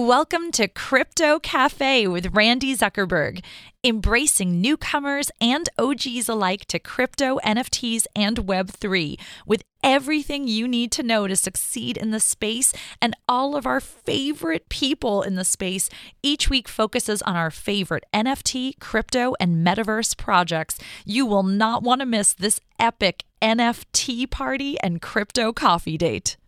Welcome to Crypto Cafe with Randi Zuckerberg, embracing newcomers and OGs alike to crypto, NFTs, and Web3 with everything you need to know to succeed in the space and all of our favorite people in the space. Each week focuses on our favorite NFT, crypto, and metaverse projects. You will not want to miss this epic NFT party and crypto coffee date.